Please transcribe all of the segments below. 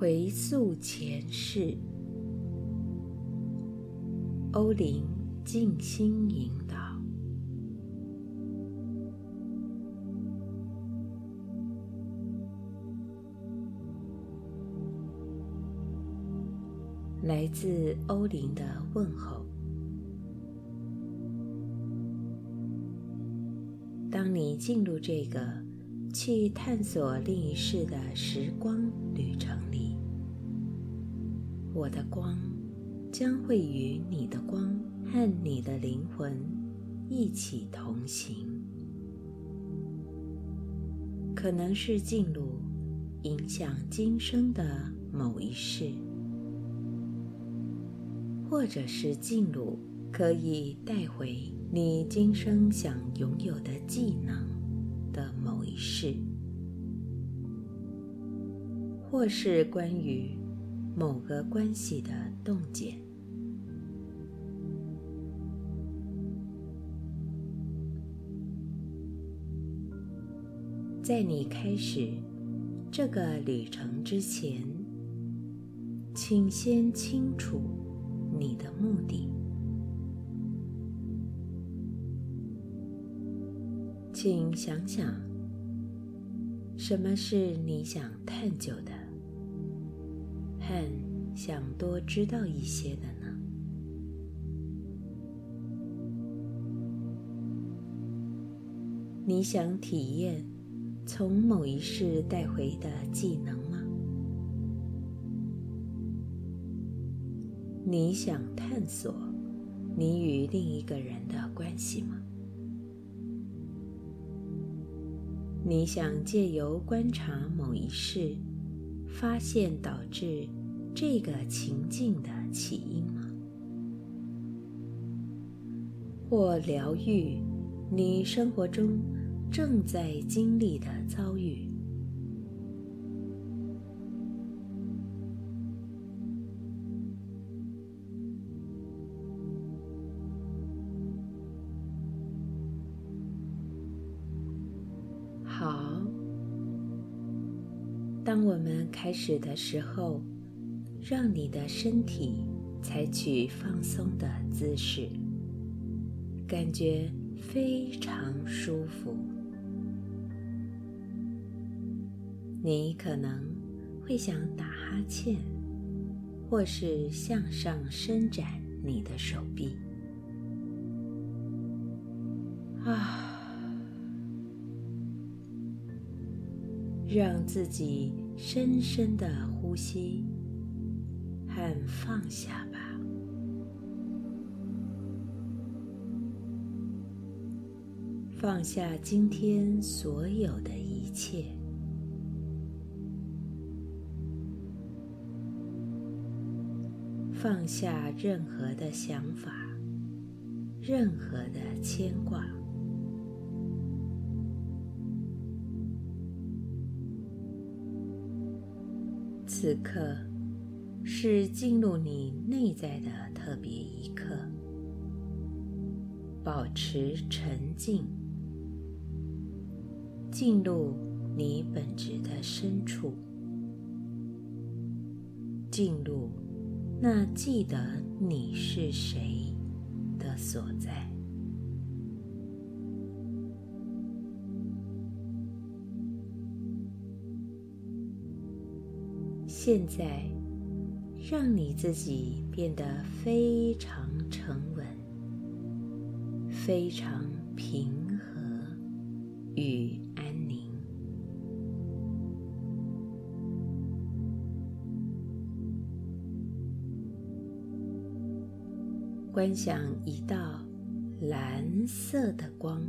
回溯前世，欧林静心引导。来自欧林的问候。当你进入这个去探索另一世的时光旅程，我的光将会与你的光和你的灵魂一起同行。可能是进入影响今生的某一世。或者是进入可以带回你今生想拥有的技能的某一世，或是关于某个关系的洞见。在你开始这个旅程之前，请先清楚。你的目的，请想想，什么是你想探究的，想多知道一些的呢？你想体验从某一世带回的技能吗？你想探索你与另一个人的关系吗？你想借由观察某一事，发现导致这个情境的起因吗？或疗愈你生活中正在经历的遭遇？好当我们开始的时候，让你的身体采取放松的姿势，感觉非常舒服。你可能会想打哈欠，或是向上伸展你的手臂。啊。让自己深深的呼吸放下吧，放下今天所有的一切，放下任何的想法，任何的牵挂。此刻是进入你内在的特别一刻，保持沉静，进入你本质的深处，进入那记得你是谁的所在。现在，让你自己变得非常沉稳、非常平和与安宁。观想一道蓝色的光，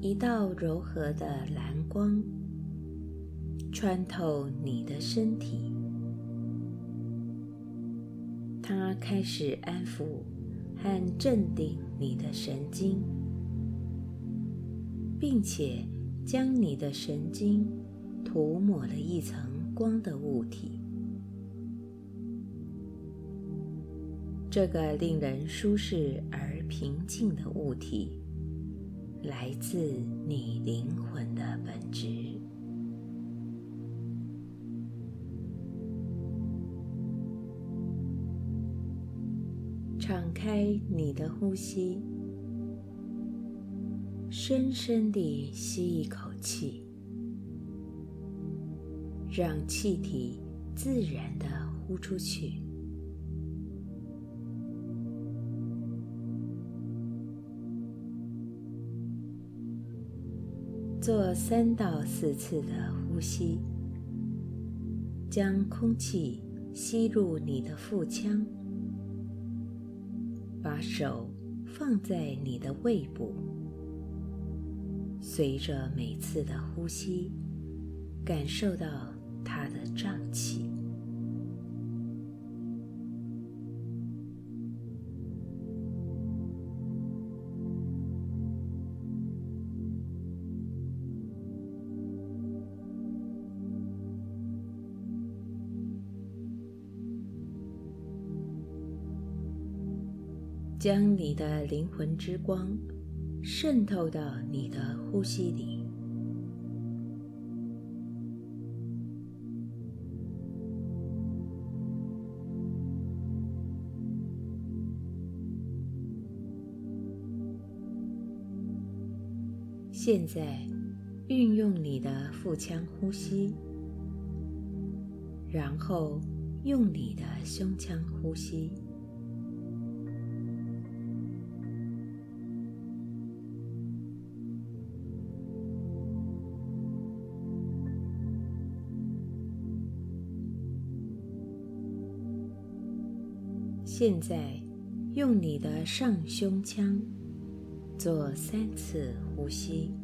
一道柔和的蓝光。穿透你的身体，它开始安抚和镇定你的神经，并且将你的神经涂抹了一层光的物体。这个令人舒适而平静的物体，来自你灵魂的本质。敞开你的呼吸，深深地吸一口气，让气体自然地呼出去。做三到四次的呼吸，将空气吸入你的腹腔，把手放在你的胃部，随着每次的呼吸，感受到它的胀气。将你的灵魂之光渗透到你的呼吸里。现在，运用你的腹腔呼吸，然后用你的胸腔呼吸。现在，用你的上胸腔做三次呼吸。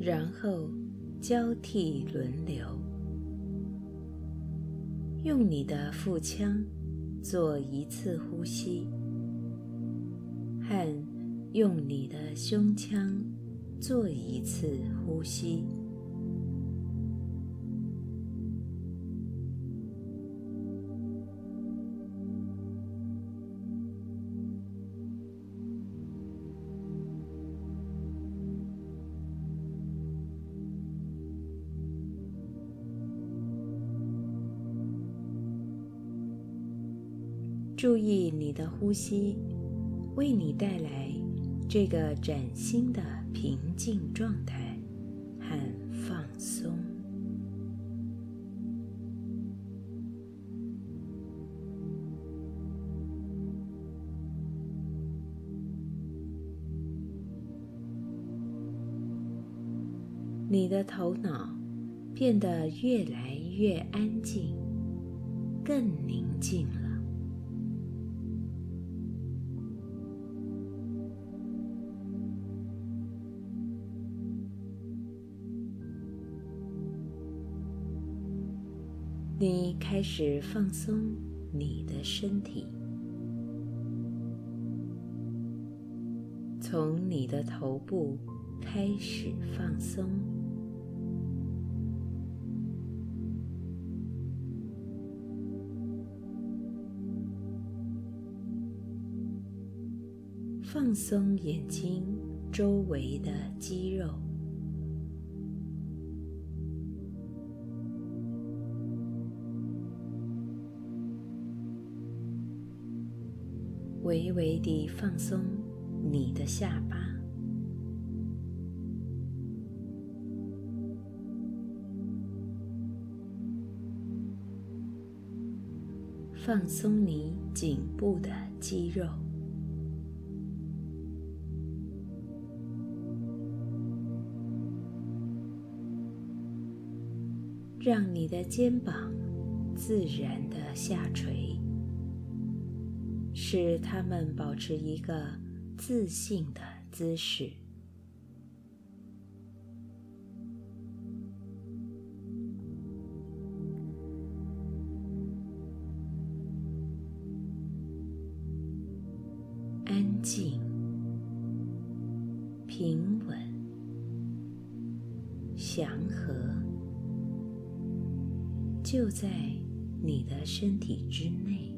然后。交替轮流，用你的腹腔做一次呼吸，和用你的胸腔做一次呼吸。呼吸，为你带来这个崭新的平静状态和放松。你的头脑变得越来越安静，更宁静了。你开始放松你的身体，从你的头部开始放松，放松眼睛周围的肌肉。微微地放松你的下巴，放松你颈部的肌肉，让你的肩膀自然的下垂。使他们保持一个自信的姿势，安静、平稳、祥和、就在你的身体之内。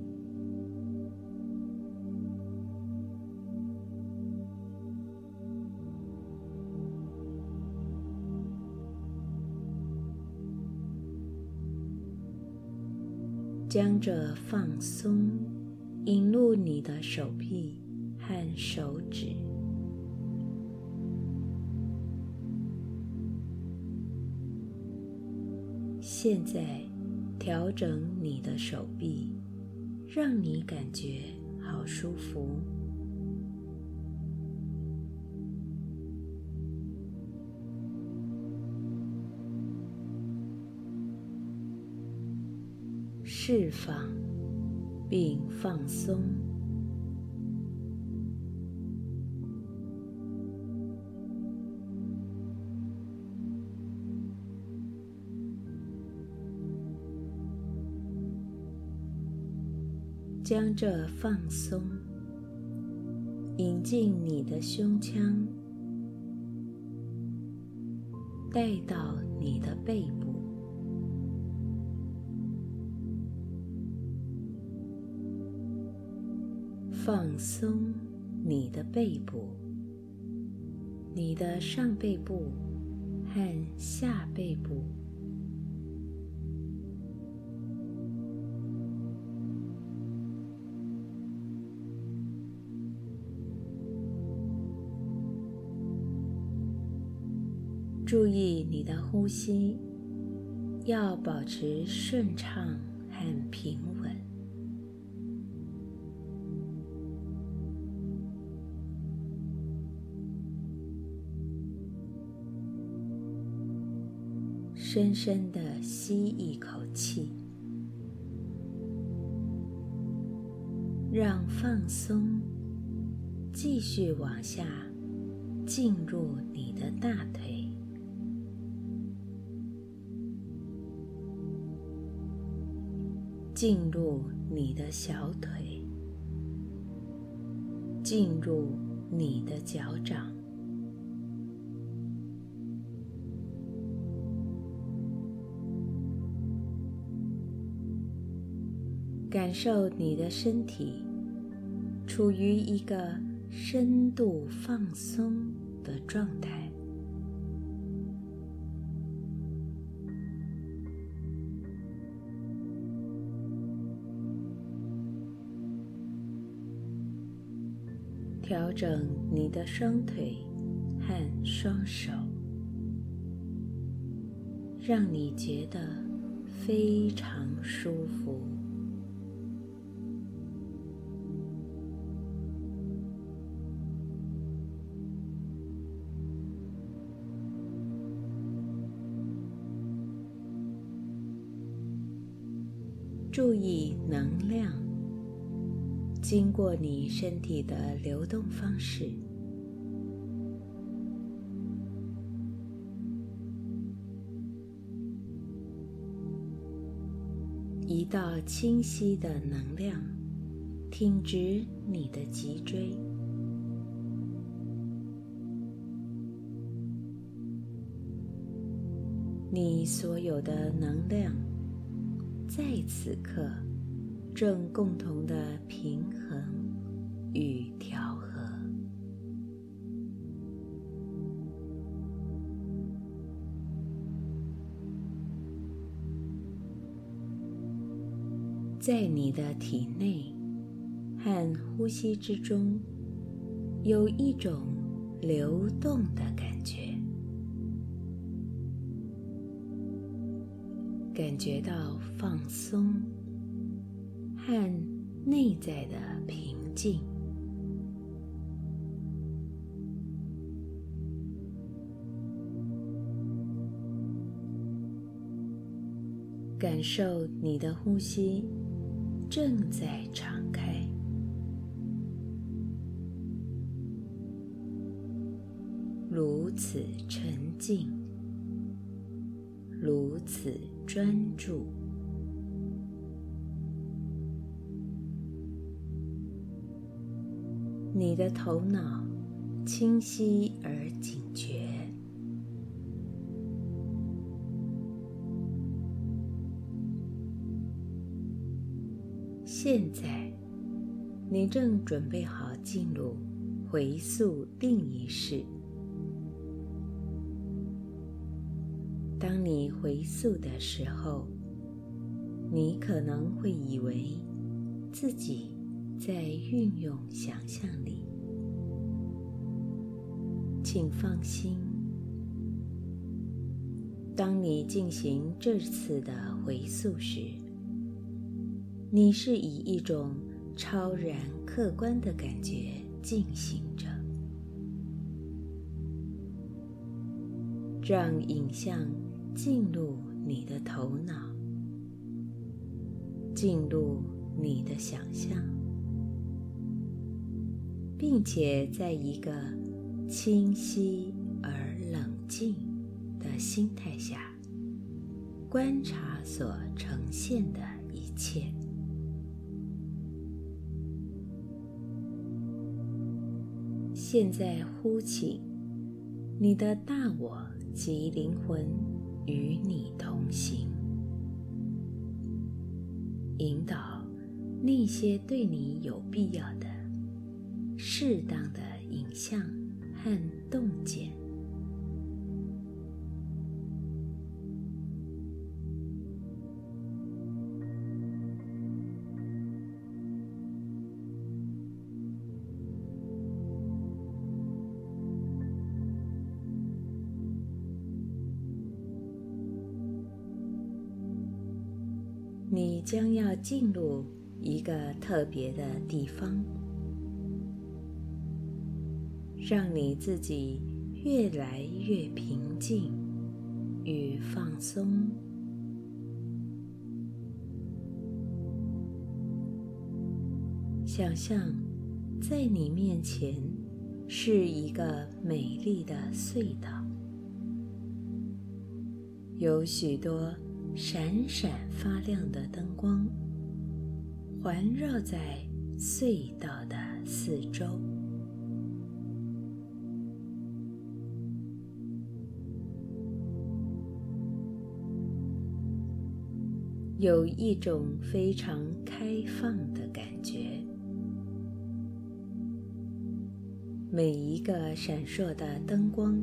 将这放松引入你的手臂和手指。现在，调整你的手臂，让你感觉好舒服。释放并放松，将这放松引进你的胸腔，带到你的背部。放松你的背部、你的上背部和下背部。注意你的呼吸，要保持顺畅和平。深深的吸一口气，让放松继续往下进入你的大腿，进入你的小腿，进入你的脚掌。感受你的身体处于一个深度放松的状态，调整你的双腿和双手，让你觉得非常舒服。经过你身体的流动方式，一道清晰的能量挺直你的脊椎，你所有的能量。在此刻，正共同的平衡与调和。在你的体内和呼吸之中，有一种流动的感觉。感觉到放松和内在的平静，感受你的呼吸正在敞开，如此沉静。如此专注，你的头脑清晰而警觉，现在，你正准备好进入回溯另一世。当你回溯的时候，你可能会以为自己在运用想象力。请放心，当你进行这次的回溯时，你是以一种超然客观的感觉进行着，让影像。进入你的头脑，进入你的想象，并且在一个清晰而冷静的心态下，观察所呈现的一切。现在呼请你的大我及灵魂。与你同行，引导那些对你有必要的、适当的影像和洞见。你将要进入一个特别的地方，让你自己越来越平静与放松。想象在你面前是一个美丽的隧道，有许多。闪闪发亮的灯光环绕在隧道的四周，有一种非常开放的感觉。每一个闪烁的灯光。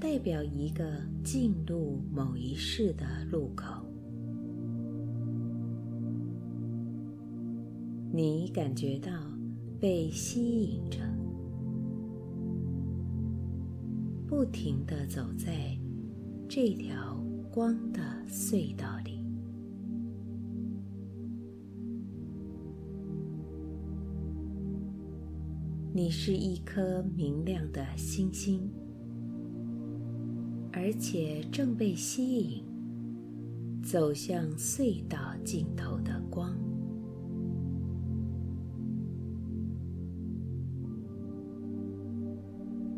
代表一个进入某一世的路口，你感觉到被吸引着，不停的走在这条光的隧道里。你是一颗明亮的星星。而且正被吸引走向隧道尽头的光，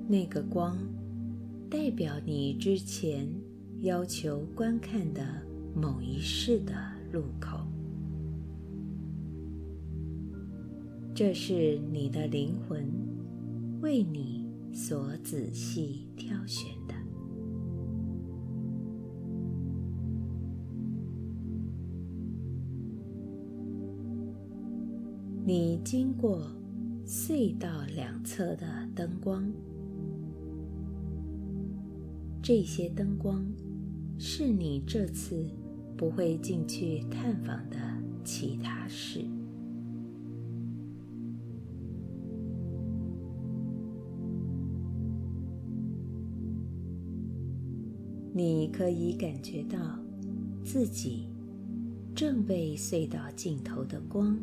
那个光代表你之前要求观看的某一世的路口，这是你的灵魂为你所仔细挑选的。你经过隧道两侧的灯光，这些灯光是你这次不会进去探访的其他事。你可以感觉到自己正被隧道尽头的光。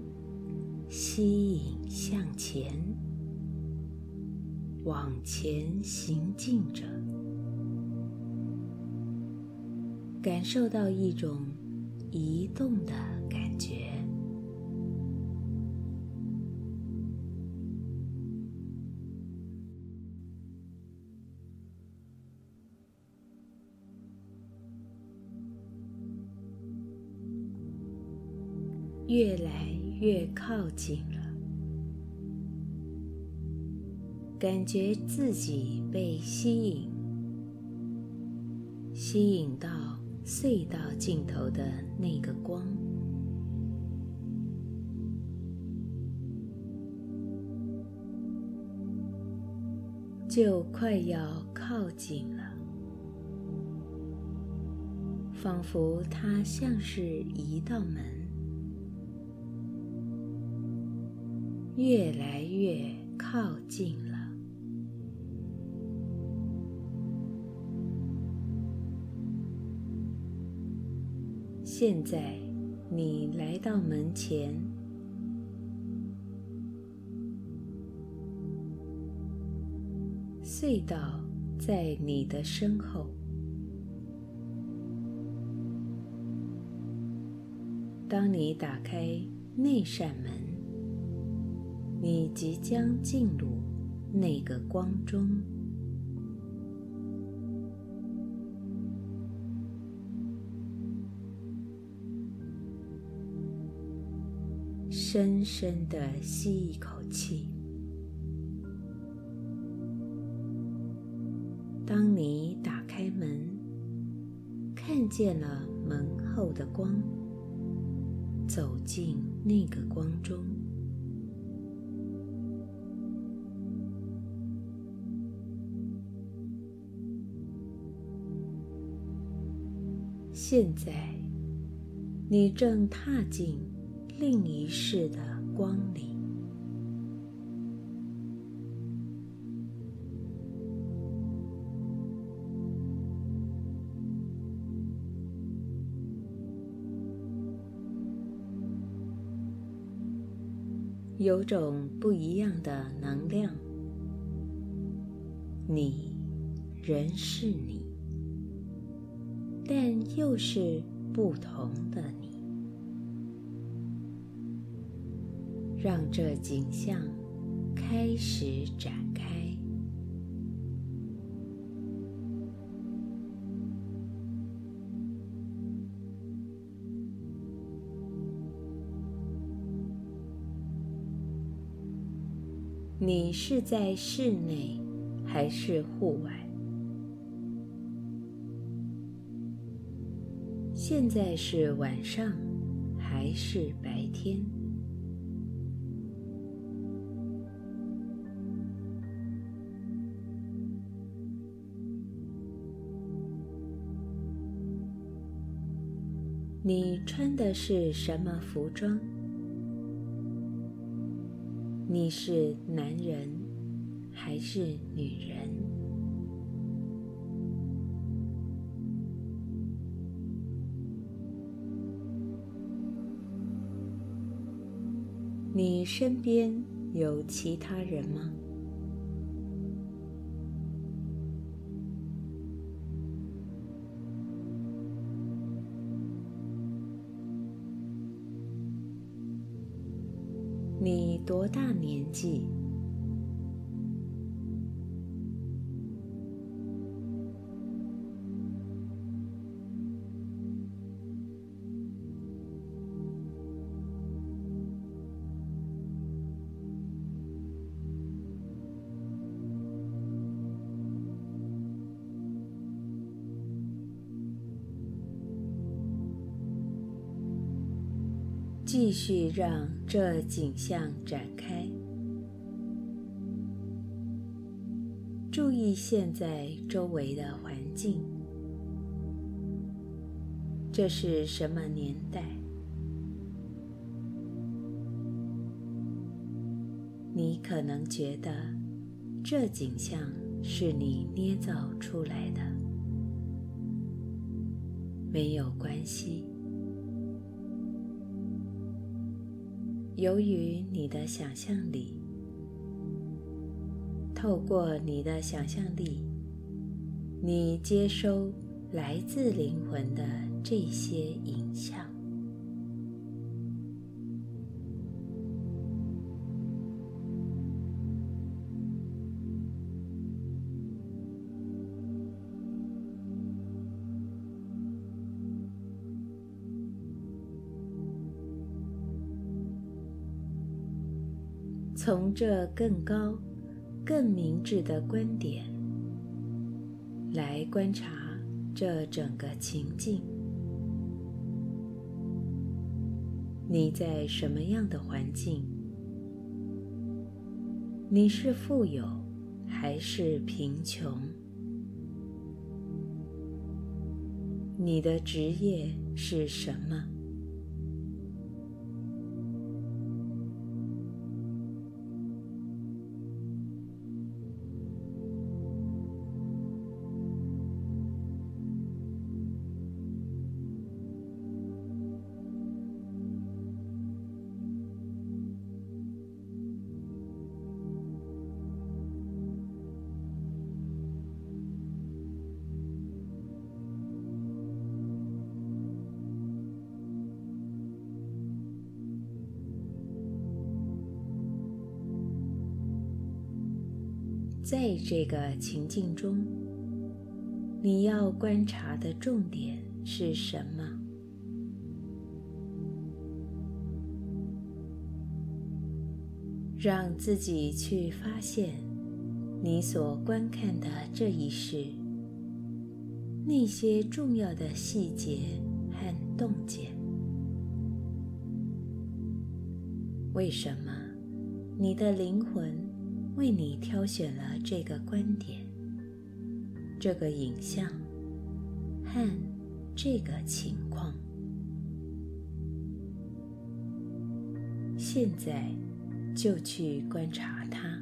吸引向前，往前行进着，感受到一种移动的越来越靠近了。感觉自己被吸引吸引到隧道尽头的那个光。就快要靠近了。仿佛它像是一道门。越来越靠近了。现在，你来到门前，隧道在你的身后。当你打开那扇门，你即将进入那个光中。深深的吸一口气。当你打开门，看见了门后的光，走进那个光中。现在，你正踏进。另一世的光里，有种不一样的能量。你仍是你，但又是不同的你。让这景象开始展开。你是在室内还是户外？现在是晚上还是白天？你穿的是什么服装？你是男人还是女人？你身边有其他人吗？你多大年纪？让这景象展开，注意现在周围的环境。这是什么年代？你可能觉得这景象是你捏造出来的，没有关系。由于你的想象力，透过你的想象力，你接收来自灵魂的这些影像。从这更高、更明智的观点来观察这整个情境，你在什么样的环境？你是富有还是贫穷？你的职业是什么？在这个情境中，你要观察的重点是什么？让自己去发现你所观看的这一世那些重要的细节和洞见。为什么你的灵魂？为你挑选了这个观点、这个影像和这个情况，现在就去观察它。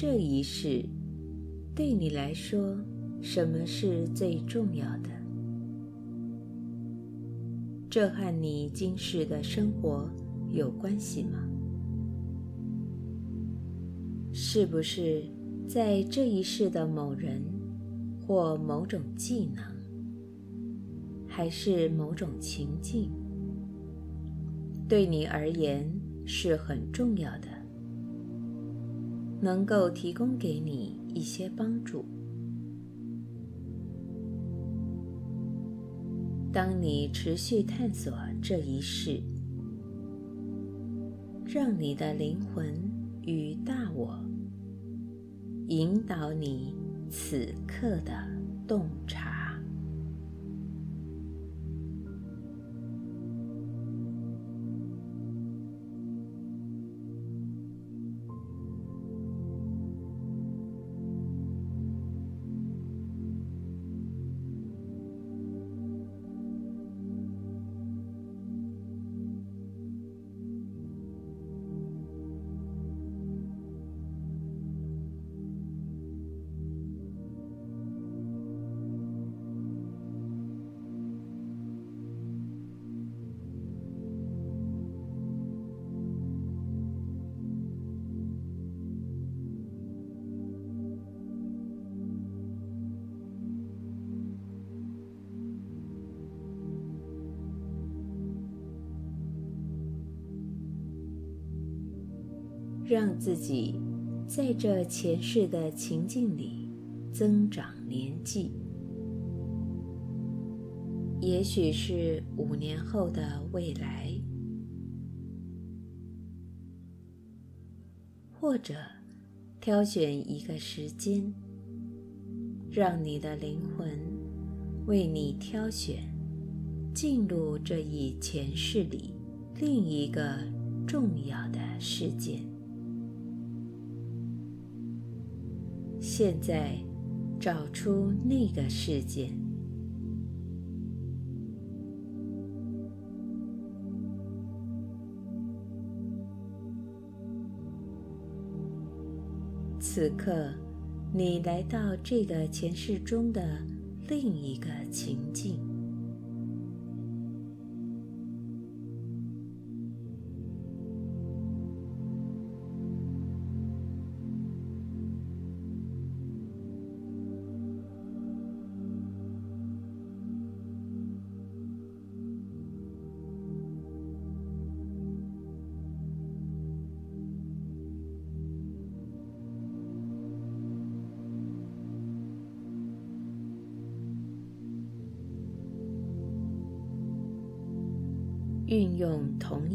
这一世，对你来说，什么是最重要的？这和你今世的生活有关系吗？是不是在这一世的某人，或某种技能，还是某种情境，对你而言是很重要的？能够提供给你一些帮助。当你持续探索这一世，让你的灵魂与大我引导你此刻的洞察。己在这前世的情境里增长年纪，也许是五年后的未来，或者挑选一个时间，让你的灵魂为你挑选进入这一前世里另一个重要的事件。现在找出那个事件。此刻你来到这个前世中的另一个情境。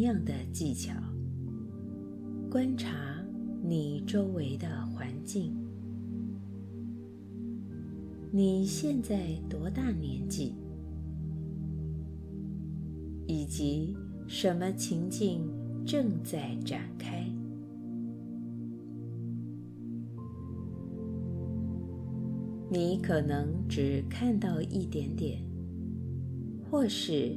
样的技巧，观察你周围的环境。你现在多大年纪？以及什么情境正在展开？你可能只看到一点点，或是。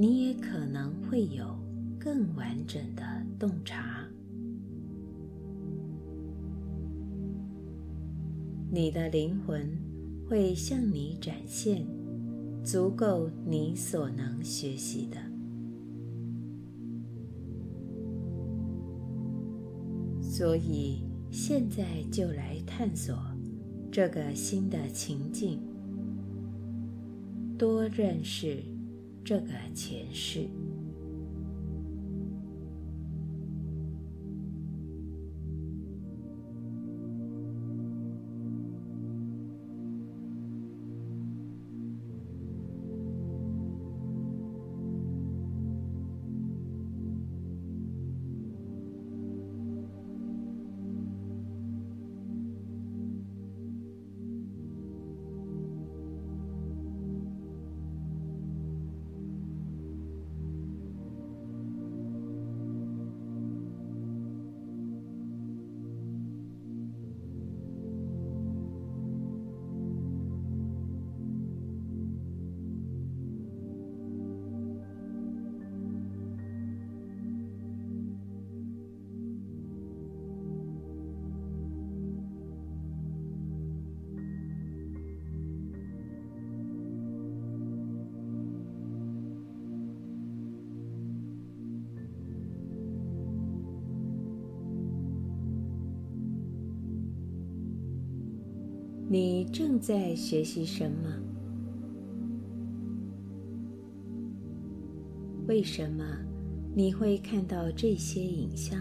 你也可能会有更完整的洞察。你的灵魂会向你展现足够你所能学习的。所以现在就来探索这个新的情境，多认识。这个前世。你正在学习什么？为什么你会看到这些影像？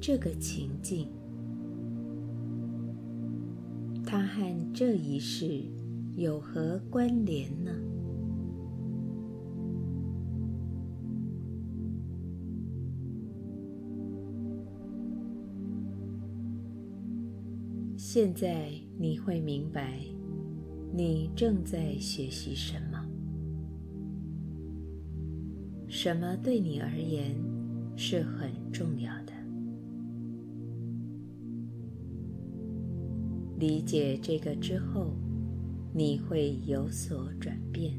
这个情境，它和这一世有何关联呢？现在你会明白，你正在学习什么，什么对你而言是很重要的。理解这个之后，你会有所转变，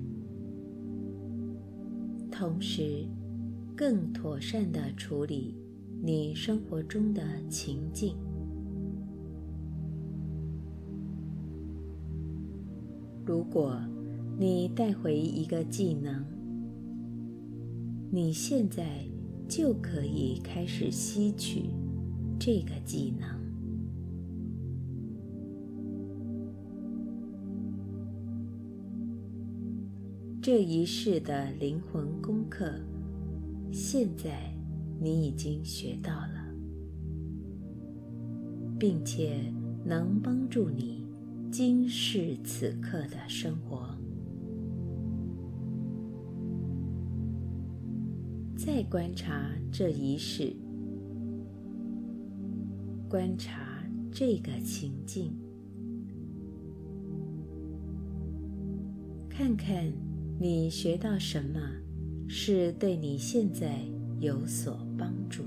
同时更妥善的处理你生活中的情境。如果你带回一个技能，你现在就可以开始吸取这个技能。这一世的灵魂功课，现在你已经学到了，并且能帮助你。今世此刻的生活，再观察这一世，观察这个情境，看看你学到什么是对你现在有所帮助。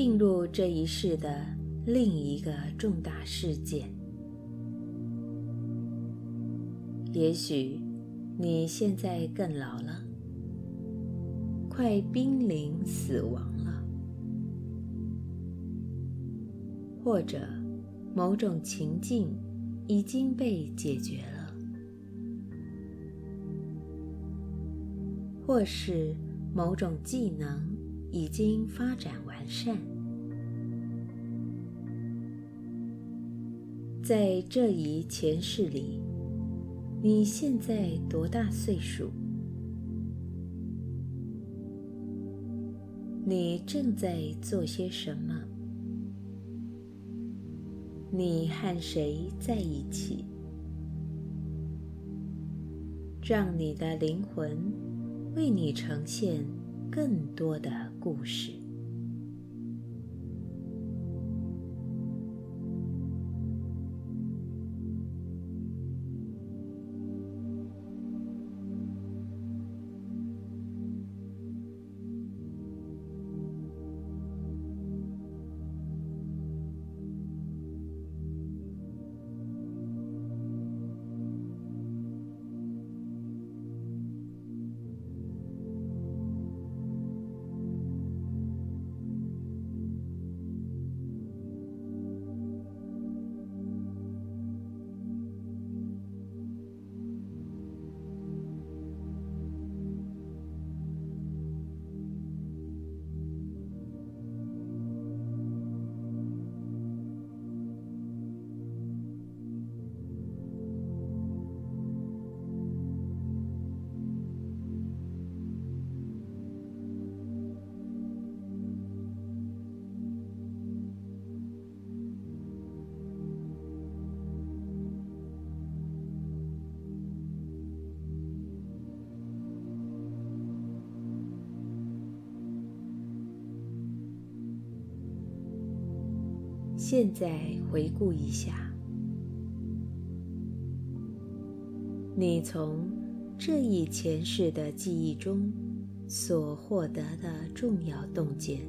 进入这一世的另一个重大事件。也许你现在更老了，快濒临死亡了，或者某种情境已经被解决了，或是某种技能已经发展完善。在这一前世里。你现在多大岁数？你正在做些什么？你和谁在一起？让你的灵魂为你呈现更多的故事。现在回顾一下，你从这一前世的记忆中所获得的重要洞见。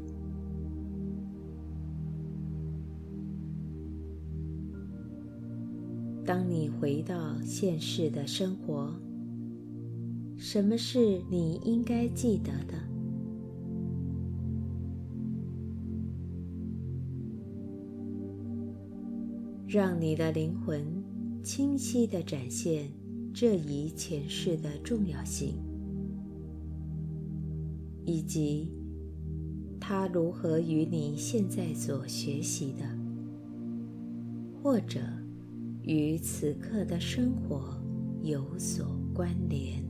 当你回到现世的生活，什么是你应该记得的？让你的灵魂清晰地展现这一前世的重要性，以及它如何与你现在所学习的，或者与此刻的生活有所关联。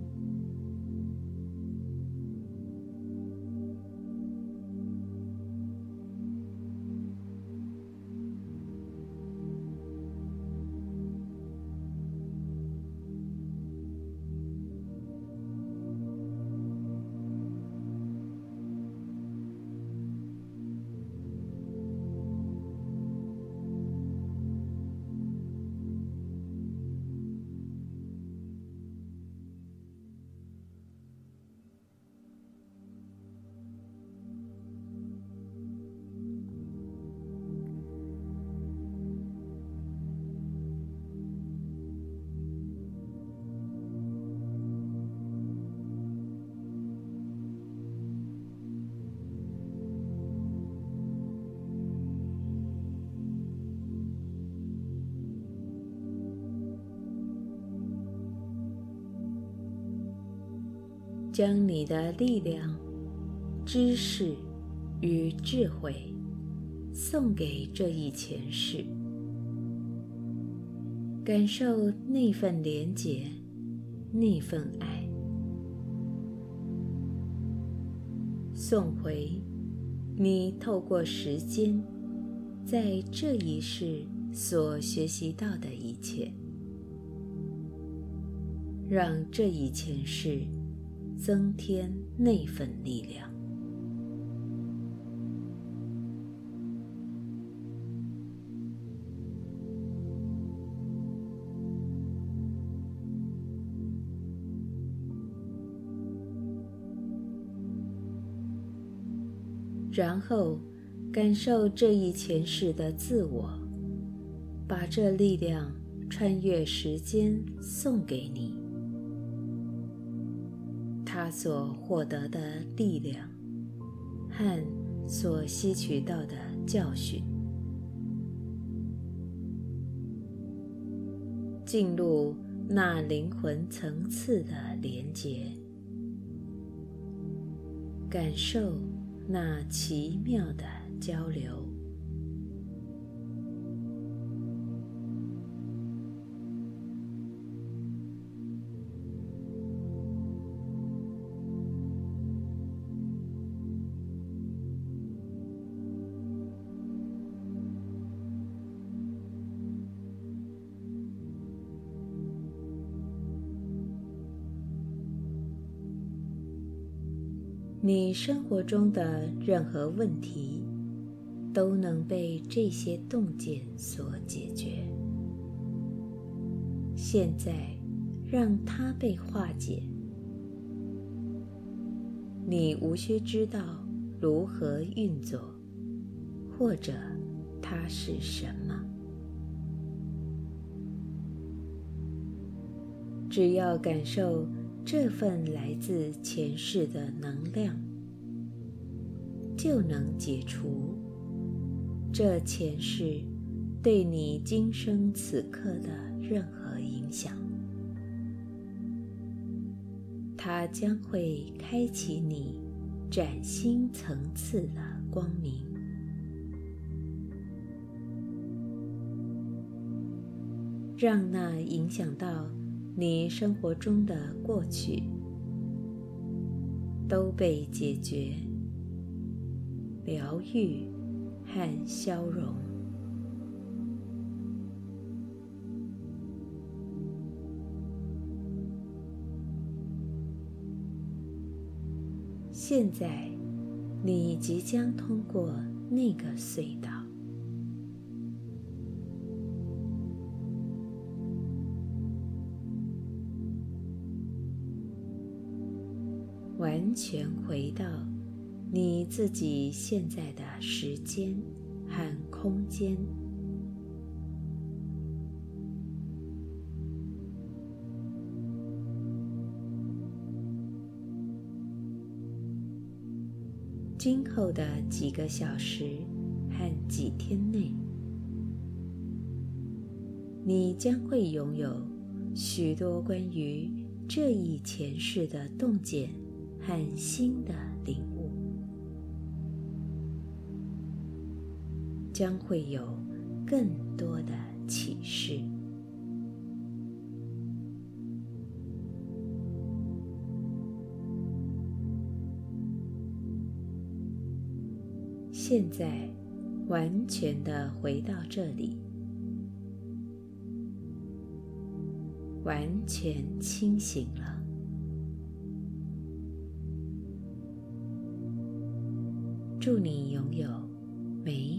将你的力量、知识与智慧送给这一前世，感受那份连结、那份爱，送回你透过时间在这一世所学习到的一切，让这一前世。增添那份力量，然后感受这一前世的自我，把这力量穿越时间送给你。所获得的力量和所吸取到的教训，进入那灵魂层次的连结，感受那奇妙的。交流。你生活中的任何问题。都能被这些洞见所解决。现在，让它被化解。你无需知道如何运作，或者它是什么，只要感受这份来自前世的能量，就能解除。这前世对你今生此刻的任何影响，它将会开启你崭新层次的光明，让那影响到你生活中的过去都被解决、疗愈。和消融。现在，你即将通过那个隧道，全回到。你自己现在的时间和空间，今后的几个小时和几天内，你将会拥有许多关于这一前世的洞见和新的领悟。将会有更多的启示。现在，完全的回到这里，完全清醒了。祝你拥有美。